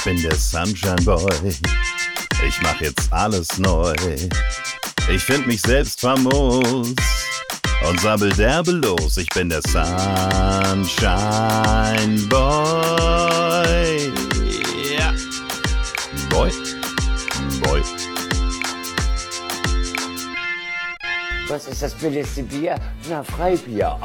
Ich bin der Sunshine Boy. Ich mach jetzt alles neu. Ich find mich selbst famos und sabbel derbe los. Ich bin der Sunshine Boy. Ist das billigste Bier? Na, Freibier.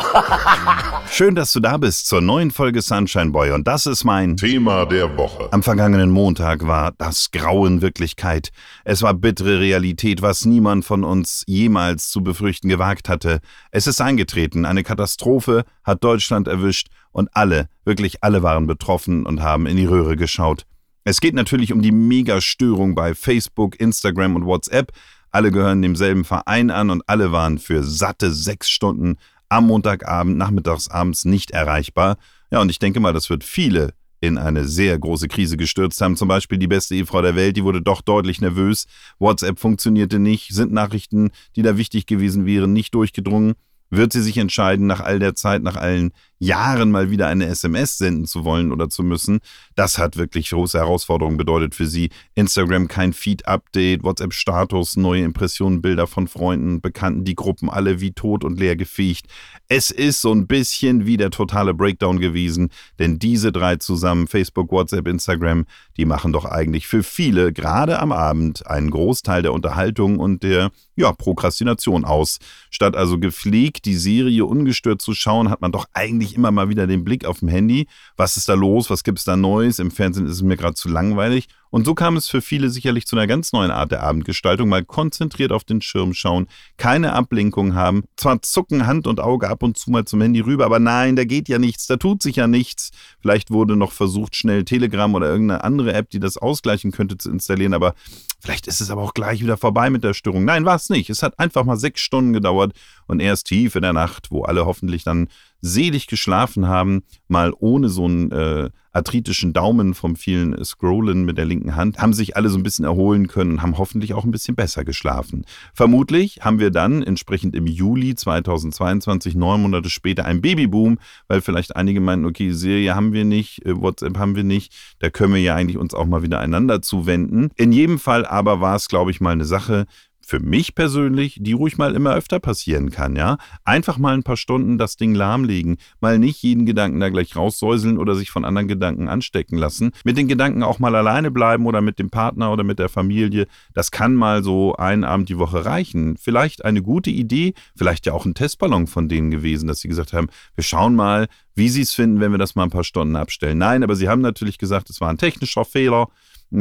Schön, dass du da bist zur neuen Folge Sunshine Boy. Und das ist mein Thema der Woche. Am vergangenen Montag war das Grauen Wirklichkeit. Es war bittere Realität, was niemand von uns jemals zu befürchten gewagt hatte. Es ist eingetreten. Eine Katastrophe hat Deutschland erwischt und alle, wirklich alle waren betroffen und haben in die Röhre geschaut. Es geht natürlich um die Megastörung bei Facebook, Instagram und WhatsApp. Alle gehören demselben Verein an und alle waren für satte sechs Stunden am Montagabend, nachmittagsabends nicht erreichbar. Ja, und ich denke mal, das wird viele in eine sehr große Krise gestürzt haben. Zum Beispiel die beste Ehefrau der Welt, die wurde doch deutlich nervös. WhatsApp funktionierte nicht, sind Nachrichten, die da wichtig gewesen wären, nicht durchgedrungen. Wird sie sich entscheiden, nach all der Zeit, nach allen Jahren mal wieder eine SMS senden zu wollen oder zu müssen? Das hat wirklich große Herausforderungen bedeutet für sie. Instagram kein Feed-Update, WhatsApp-Status, neue Impressionen, Bilder von Freunden, Bekannten, die Gruppen alle wie tot und leer gefegt. Es ist so ein bisschen wie der totale Breakdown gewesen, denn diese drei zusammen, Facebook, WhatsApp, Instagram, die machen doch eigentlich für viele, gerade am Abend, einen Großteil der Unterhaltung und der ja, Prokrastination aus. Statt also gepflegt die Serie ungestört zu schauen, hat man doch eigentlich immer mal wieder den Blick auf dem Handy. Was ist da los? Was gibt es da Neues? Im Fernsehen ist es mir gerade zu langweilig. Und so kam es für viele sicherlich zu einer ganz neuen Art der Abendgestaltung, mal konzentriert auf den Schirm schauen, keine Ablenkung haben, zwar zucken Hand und Auge ab und zu mal zum Handy rüber, aber nein, da geht ja nichts, da tut sich ja nichts. Vielleicht wurde noch versucht, schnell Telegram oder irgendeine andere App, die das ausgleichen könnte, zu installieren, aber vielleicht ist es aber auch gleich wieder vorbei mit der Störung. Nein, war es nicht. Es hat einfach mal sechs Stunden gedauert und erst tief in der Nacht, wo alle hoffentlich dann selig geschlafen haben, mal ohne so einen äh, arthritischen Daumen vom vielen Scrollen mit der linken Hand, haben sich alle so ein bisschen erholen können und haben hoffentlich auch ein bisschen besser geschlafen. Vermutlich haben wir dann entsprechend im Juli 2022, neun Monate später, einen Babyboom, weil vielleicht einige meinen, okay, Serie haben wir nicht, äh, WhatsApp haben wir nicht, da können wir ja eigentlich uns auch mal wieder einander zuwenden. In jedem Fall aber war es, glaube ich, mal eine Sache, für mich persönlich, die ruhig mal immer öfter passieren kann, ja. Einfach mal ein paar Stunden das Ding lahmlegen, mal nicht jeden Gedanken da gleich raussäuseln oder sich von anderen Gedanken anstecken lassen. Mit den Gedanken auch mal alleine bleiben oder mit dem Partner oder mit der Familie. Das kann mal so einen Abend die Woche reichen. Vielleicht eine gute Idee, vielleicht ja auch ein Testballon von denen gewesen, dass sie gesagt haben, wir schauen mal, wie sie es finden, wenn wir das mal ein paar Stunden abstellen. Nein, aber sie haben natürlich gesagt, es war ein technischer Fehler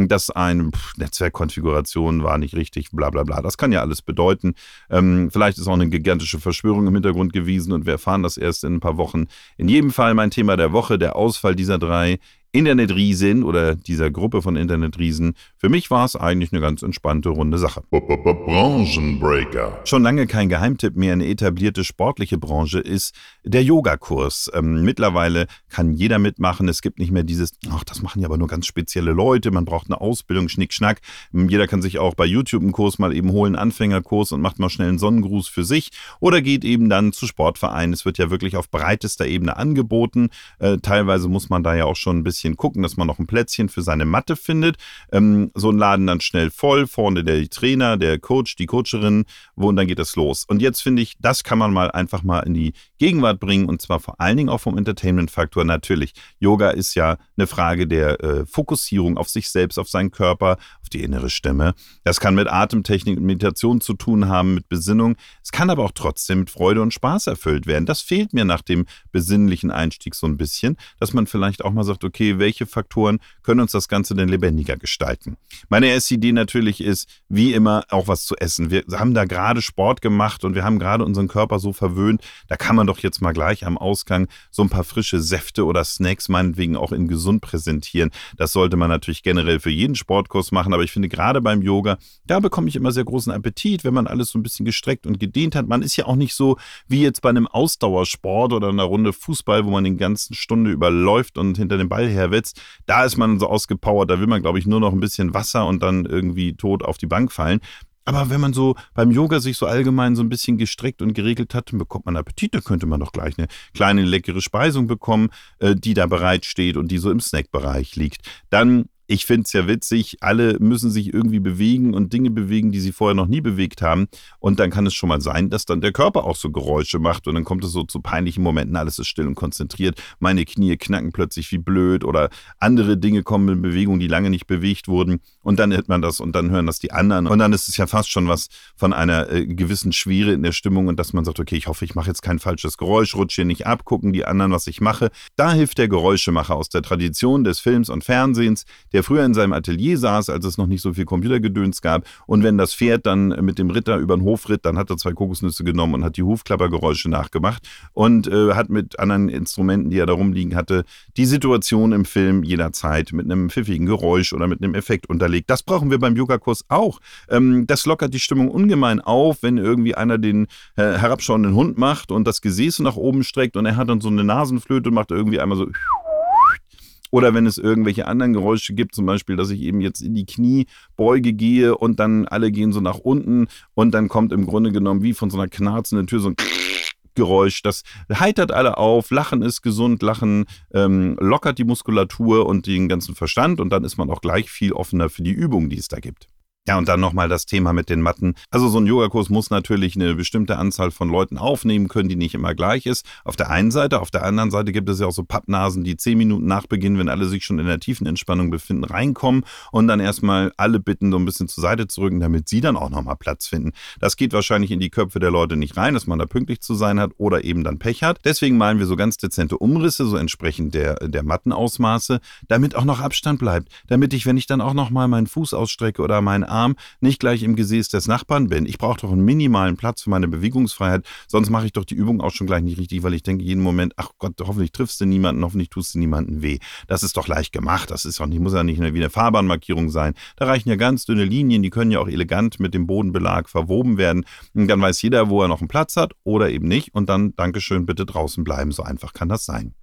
dass eine Netzwerkkonfiguration war nicht richtig, bla bla bla. Das kann ja alles bedeuten. Ähm, vielleicht ist auch eine gigantische Verschwörung im Hintergrund gewesen und wir erfahren das erst in ein paar Wochen. In jedem Fall mein Thema der Woche, der Ausfall dieser drei Internetriesen oder dieser Gruppe von Internetriesen. Für mich war es eigentlich eine ganz entspannte, runde Sache. Branchenbreaker. Schon lange kein Geheimtipp mehr. Eine etablierte sportliche Branche ist der Yogakurs. Ähm, mittlerweile kann jeder mitmachen. Es gibt nicht mehr dieses, ach, das machen ja aber nur ganz spezielle Leute. Man braucht eine Ausbildung, Schnick, Schnack. Ähm, jeder kann sich auch bei YouTube einen Kurs mal eben holen, Anfängerkurs und macht mal schnell einen Sonnengruß für sich oder geht eben dann zu Sportvereinen. Es wird ja wirklich auf breitester Ebene angeboten. Äh, teilweise muss man da ja auch schon ein bisschen bisschen gucken, dass man noch ein Plätzchen für seine Matte findet. Ähm, so ein Laden dann schnell voll, vorne der Trainer, der Coach, die Coacherin, wo und dann geht es los. Und jetzt finde ich, das kann man mal einfach mal in die Gegenwart bringen und zwar vor allen Dingen auch vom Entertainment-Faktor. Natürlich, Yoga ist ja eine Frage der äh, Fokussierung auf sich selbst, auf seinen Körper, auf die innere Stimme. Das kann mit Atemtechnik und Meditation zu tun haben, mit Besinnung. Es kann aber auch trotzdem mit Freude und Spaß erfüllt werden. Das fehlt mir nach dem besinnlichen Einstieg so ein bisschen, dass man vielleicht auch mal sagt, okay, welche Faktoren können uns das Ganze denn lebendiger gestalten? Meine erste Idee natürlich ist, wie immer, auch was zu essen. Wir haben da gerade Sport gemacht und wir haben gerade unseren Körper so verwöhnt. Da kann man doch jetzt mal gleich am Ausgang so ein paar frische Säfte oder Snacks meinetwegen auch in gesund präsentieren. Das sollte man natürlich generell für jeden Sportkurs machen, aber ich finde gerade beim Yoga, da bekomme ich immer sehr großen Appetit, wenn man alles so ein bisschen gestreckt und gedehnt hat. Man ist ja auch nicht so wie jetzt bei einem Ausdauersport oder einer Runde Fußball, wo man den ganzen Stunde überläuft und hinter dem Ball her Wetz, da ist man so ausgepowert, da will man, glaube ich, nur noch ein bisschen Wasser und dann irgendwie tot auf die Bank fallen. Aber wenn man so beim Yoga sich so allgemein so ein bisschen gestreckt und geregelt hat, dann bekommt man Appetit. Da könnte man doch gleich eine kleine leckere Speisung bekommen, äh, die da bereitsteht und die so im Snackbereich liegt. Dann ich finde es ja witzig, alle müssen sich irgendwie bewegen und Dinge bewegen, die sie vorher noch nie bewegt haben. Und dann kann es schon mal sein, dass dann der Körper auch so Geräusche macht und dann kommt es so zu peinlichen Momenten, alles ist still und konzentriert. Meine Knie knacken plötzlich wie blöd oder andere Dinge kommen in Bewegung, die lange nicht bewegt wurden. Und dann hört man das und dann hören das die anderen. Und dann ist es ja fast schon was von einer äh, gewissen Schwere in der Stimmung und dass man sagt, okay, ich hoffe, ich mache jetzt kein falsches Geräusch, rutsche hier nicht ab, gucken die anderen, was ich mache. Da hilft der Geräuschemacher aus der Tradition des Films und Fernsehens, der früher in seinem Atelier saß, als es noch nicht so viel Computergedöns gab. Und wenn das Pferd dann mit dem Ritter über den Hof ritt, dann hat er zwei Kokosnüsse genommen und hat die Hufklappergeräusche nachgemacht und äh, hat mit anderen Instrumenten, die er da rumliegen hatte, die Situation im Film jederzeit mit einem pfiffigen Geräusch oder mit einem Effekt unterlegt. Das brauchen wir beim Yogakurs auch. Ähm, das lockert die Stimmung ungemein auf, wenn irgendwie einer den äh, herabschauenden Hund macht und das Gesäß nach oben streckt und er hat dann so eine Nasenflöte und macht irgendwie einmal so oder wenn es irgendwelche anderen Geräusche gibt, zum Beispiel, dass ich eben jetzt in die Kniebeuge gehe und dann alle gehen so nach unten und dann kommt im Grunde genommen wie von so einer knarzenden Tür so ein Geräusch, das heitert alle auf, Lachen ist gesund, Lachen ähm, lockert die Muskulatur und den ganzen Verstand und dann ist man auch gleich viel offener für die Übungen, die es da gibt. Ja, und dann nochmal das Thema mit den Matten. Also so ein Yogakurs muss natürlich eine bestimmte Anzahl von Leuten aufnehmen können, die nicht immer gleich ist. Auf der einen Seite, auf der anderen Seite gibt es ja auch so Pappnasen, die zehn Minuten nach Beginn, wenn alle sich schon in der tiefen Entspannung befinden, reinkommen und dann erstmal alle bitten, so ein bisschen zur Seite zu rücken, damit sie dann auch nochmal Platz finden. Das geht wahrscheinlich in die Köpfe der Leute nicht rein, dass man da pünktlich zu sein hat oder eben dann Pech hat. Deswegen malen wir so ganz dezente Umrisse, so entsprechend der, der Mattenausmaße, damit auch noch Abstand bleibt. Damit ich, wenn ich dann auch nochmal meinen Fuß ausstrecke oder meinen Arm nicht gleich im Gesäß des Nachbarn bin. Ich brauche doch einen minimalen Platz für meine Bewegungsfreiheit, sonst mache ich doch die Übung auch schon gleich nicht richtig, weil ich denke jeden Moment, ach Gott, hoffentlich triffst du niemanden, hoffentlich tust du niemanden weh. Das ist doch leicht gemacht, das ist auch nicht, muss ja nicht wie eine Fahrbahnmarkierung sein. Da reichen ja ganz dünne Linien, die können ja auch elegant mit dem Bodenbelag verwoben werden. Und dann weiß jeder, wo er noch einen Platz hat oder eben nicht und dann Dankeschön, bitte draußen bleiben. So einfach kann das sein.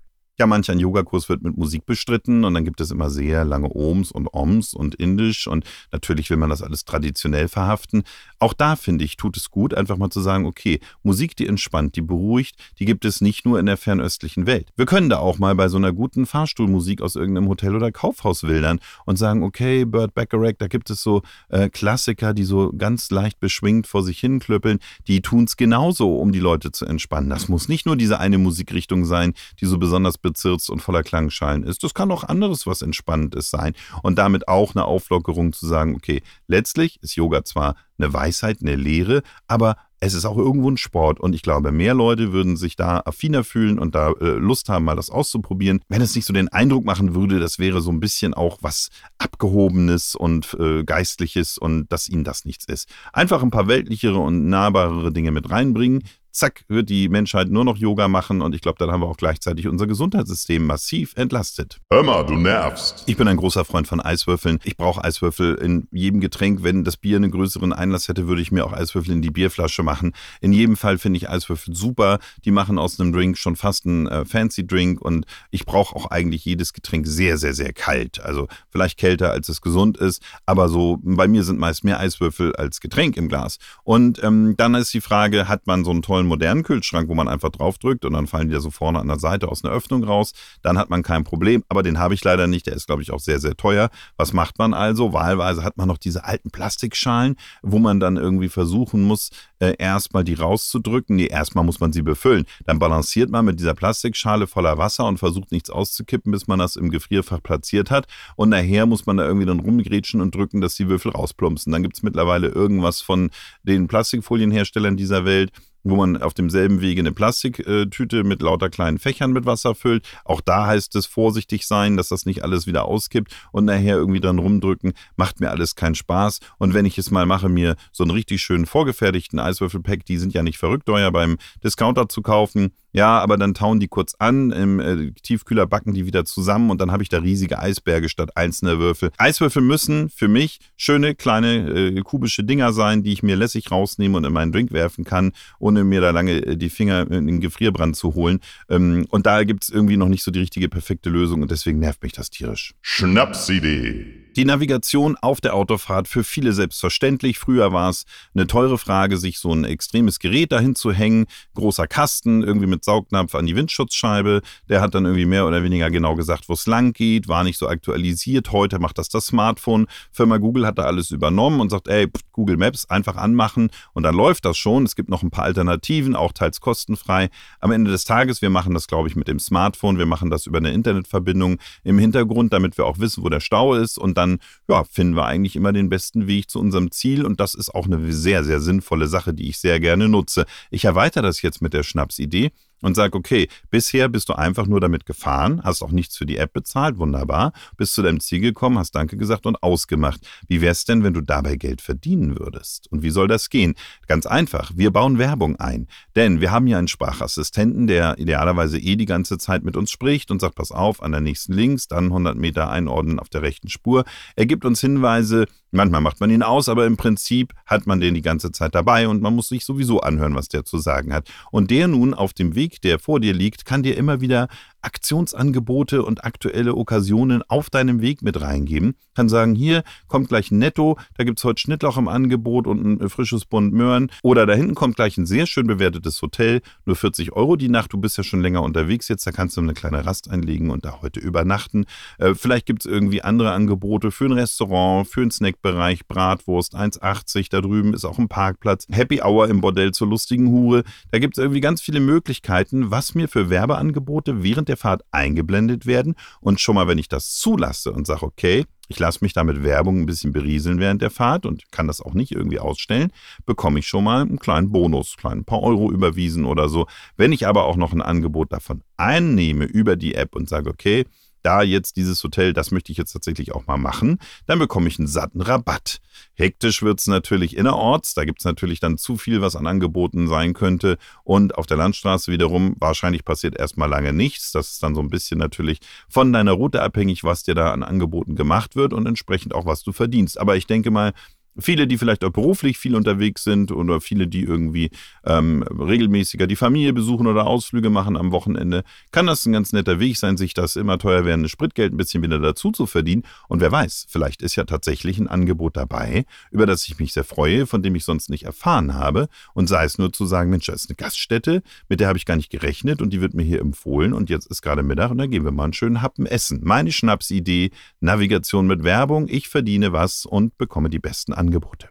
Ja, manch ein Yogakurs wird mit Musik bestritten und dann gibt es immer sehr lange Ohms und Oms und Indisch und natürlich will man das alles traditionell verhaften. Auch da finde ich, tut es gut, einfach mal zu sagen, okay, Musik, die entspannt, die beruhigt, die gibt es nicht nur in der fernöstlichen Welt. Wir können da auch mal bei so einer guten Fahrstuhlmusik aus irgendeinem Hotel oder Kaufhaus wildern und sagen, okay, Burt Bacharach, da gibt es so äh, Klassiker, die so ganz leicht beschwingt vor sich hin klöppeln, die tun es genauso, um die Leute zu entspannen. Das muss nicht nur diese eine Musikrichtung sein, die so besonders bezirzt und voller Klangschalen ist. Das kann auch anderes, was Entspannendes sein. Und damit auch eine Auflockerung zu sagen, okay, letztlich ist Yoga zwar eine Weisheit, eine Lehre, aber es ist auch irgendwo ein Sport und ich glaube, mehr Leute würden sich da affiner fühlen und da äh, Lust haben, mal das auszuprobieren. Wenn es nicht so den Eindruck machen würde, das wäre so ein bisschen auch was Abgehobenes und äh, Geistliches und dass ihnen das nichts ist. Einfach ein paar weltlichere und nahbarere Dinge mit reinbringen, zack, wird die Menschheit nur noch Yoga machen und ich glaube, dann haben wir auch gleichzeitig unser Gesundheitssystem massiv entlastet. Hör mal, du nervst. Ich bin ein großer Freund von Eiswürfeln. Ich brauche Eiswürfel in jedem Getränk. Wenn das Bier einen größeren Einlass hätte, würde ich mir auch Eiswürfel in die Bierflasche machen. In jedem Fall finde ich Eiswürfel super. Die machen aus einem Drink schon fast einen äh, Fancy Drink und ich brauche auch eigentlich jedes Getränk sehr, sehr, sehr kalt. Also vielleicht kälter, als es gesund ist, aber so bei mir sind meist mehr Eiswürfel als Getränk im Glas. Und ähm, dann ist die Frage, hat man so einen tollen tollen modernen Kühlschrank, wo man einfach draufdrückt und dann fallen die da so vorne an der Seite aus einer Öffnung raus. Dann hat man kein Problem. Aber den habe ich leider nicht. Der ist, glaube ich, auch sehr, sehr teuer. Was macht man also? Wahlweise hat man noch diese alten Plastikschalen, wo man dann irgendwie versuchen muss, äh, erstmal die rauszudrücken. Nee, erstmal muss man sie befüllen. Dann balanciert man mit dieser Plastikschale voller Wasser und versucht nichts auszukippen, bis man das im Gefrierfach platziert hat. Und nachher muss man da irgendwie dann rumgrätschen und drücken, dass die Würfel rausplumpsen. Dann gibt es mittlerweile irgendwas von den Plastikfolienherstellern dieser Welt, wo man auf demselben Wege eine Plastiktüte mit lauter kleinen Fächern mit Wasser füllt. Auch da heißt es vorsichtig sein, dass das nicht alles wieder auskippt und nachher irgendwie dann rumdrücken. Macht mir alles keinen Spaß. Und wenn ich es mal mache, mir so einen richtig schönen vorgefertigten Eiswürfelpack, die sind ja nicht verrückt teuer beim Discounter zu kaufen, ja, aber dann tauen die kurz an, im äh, Tiefkühler backen die wieder zusammen und dann habe ich da riesige Eisberge statt einzelner Würfel. Eiswürfel müssen für mich schöne kleine äh, kubische Dinger sein, die ich mir lässig rausnehme und in meinen Drink werfen kann, ohne mir da lange äh, die Finger in den Gefrierbrand zu holen. Ähm, und da gibt es irgendwie noch nicht so die richtige perfekte Lösung und deswegen nervt mich das tierisch. Schnapsidee. Die Navigation auf der Autofahrt für viele selbstverständlich. Früher war es eine teure Frage, sich so ein extremes Gerät dahin zu hängen. Großer Kasten, irgendwie mit Saugnapf an die Windschutzscheibe. Der hat dann irgendwie mehr oder weniger genau gesagt, wo es lang geht, war nicht so aktualisiert. Heute macht das das Smartphone. Firma Google hat da alles übernommen und sagt, ey, Google Maps einfach anmachen und dann läuft das schon. Es gibt noch ein paar Alternativen, auch teils kostenfrei. Am Ende des Tages, wir machen das, glaube ich, mit dem Smartphone. Wir machen das über eine Internetverbindung im Hintergrund, damit wir auch wissen, wo der Stau ist und dann ja, finden wir eigentlich immer den besten Weg zu unserem Ziel und das ist auch eine sehr, sehr sinnvolle Sache, die ich sehr gerne nutze. Ich erweitere das jetzt mit der Schnapsidee und sag, okay, bisher bist du einfach nur damit gefahren, hast auch nichts für die App bezahlt, wunderbar, bist zu deinem Ziel gekommen, hast Danke gesagt und ausgemacht. Wie wär's denn, wenn du dabei Geld verdienen würdest? Und wie soll das gehen? Ganz einfach, wir bauen Werbung ein. Denn wir haben ja einen Sprachassistenten, der idealerweise eh die ganze Zeit mit uns spricht und sagt, pass auf, an der nächsten links, dann 100 Meter einordnen auf der rechten Spur. Er gibt uns Hinweise, manchmal macht man ihn aus, aber im Prinzip hat man den die ganze Zeit dabei und man muss sich sowieso anhören, was der zu sagen hat. Und der nun auf dem Weg Weg, der vor dir liegt, kann dir immer wieder Aktionsangebote und aktuelle Okkasionen auf deinem Weg mit reingeben. Kann sagen, hier kommt gleich ein Netto, da gibt es heute Schnittlauch im Angebot und ein frisches Bund Möhren. Oder da hinten kommt gleich ein sehr schön bewertetes Hotel, nur 40 Euro die Nacht. Du bist ja schon länger unterwegs jetzt, da kannst du eine kleine Rast einlegen und da heute übernachten. Äh, vielleicht gibt es irgendwie andere Angebote für ein Restaurant, für einen Snackbereich, Bratwurst 1,80. Da drüben ist auch ein Parkplatz. Happy Hour im Bordell zur lustigen Hure. Da gibt es irgendwie ganz viele Möglichkeiten, was mir für Werbeangebote während der Fahrt eingeblendet werden. Und schon mal, wenn ich das zulasse und sage, okay, ich lasse mich damit Werbung ein bisschen berieseln während der Fahrt und kann das auch nicht irgendwie ausstellen, bekomme ich schon mal einen kleinen Bonus, ein paar Euro überwiesen oder so. Wenn ich aber auch noch ein Angebot davon einnehme über die App und sage, okay, da jetzt dieses Hotel, das möchte ich jetzt tatsächlich auch mal machen, dann bekomme ich einen satten Rabatt. Hektisch wird es natürlich innerorts, da gibt es natürlich dann zu viel, was an Angeboten sein könnte. Und auf der Landstraße wiederum, wahrscheinlich passiert erstmal lange nichts. Das ist dann so ein bisschen natürlich von deiner Route abhängig, was dir da an Angeboten gemacht wird und entsprechend auch, was du verdienst. Aber ich denke mal, Viele, die vielleicht auch beruflich viel unterwegs sind oder viele, die irgendwie ähm, regelmäßiger die Familie besuchen oder Ausflüge machen am Wochenende, kann das ein ganz netter Weg sein, sich das immer teuer werdende Spritgeld ein bisschen wieder dazu zu verdienen. Und wer weiß, vielleicht ist ja tatsächlich ein Angebot dabei, über das ich mich sehr freue, von dem ich sonst nicht erfahren habe. Und sei es nur zu sagen, Mensch, das ist eine Gaststätte, mit der habe ich gar nicht gerechnet und die wird mir hier empfohlen und jetzt ist gerade Mittag und da gehen wir mal einen schönen Happen essen. Meine Schnapsidee, Navigation mit Werbung, ich verdiene was und bekomme die besten Angebote.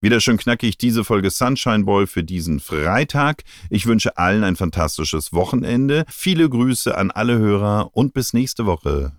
Wieder schön knackig diese Folge Sunshine Boy für diesen Freitag. Ich wünsche allen ein fantastisches Wochenende. Viele Grüße an alle Hörer und bis nächste Woche.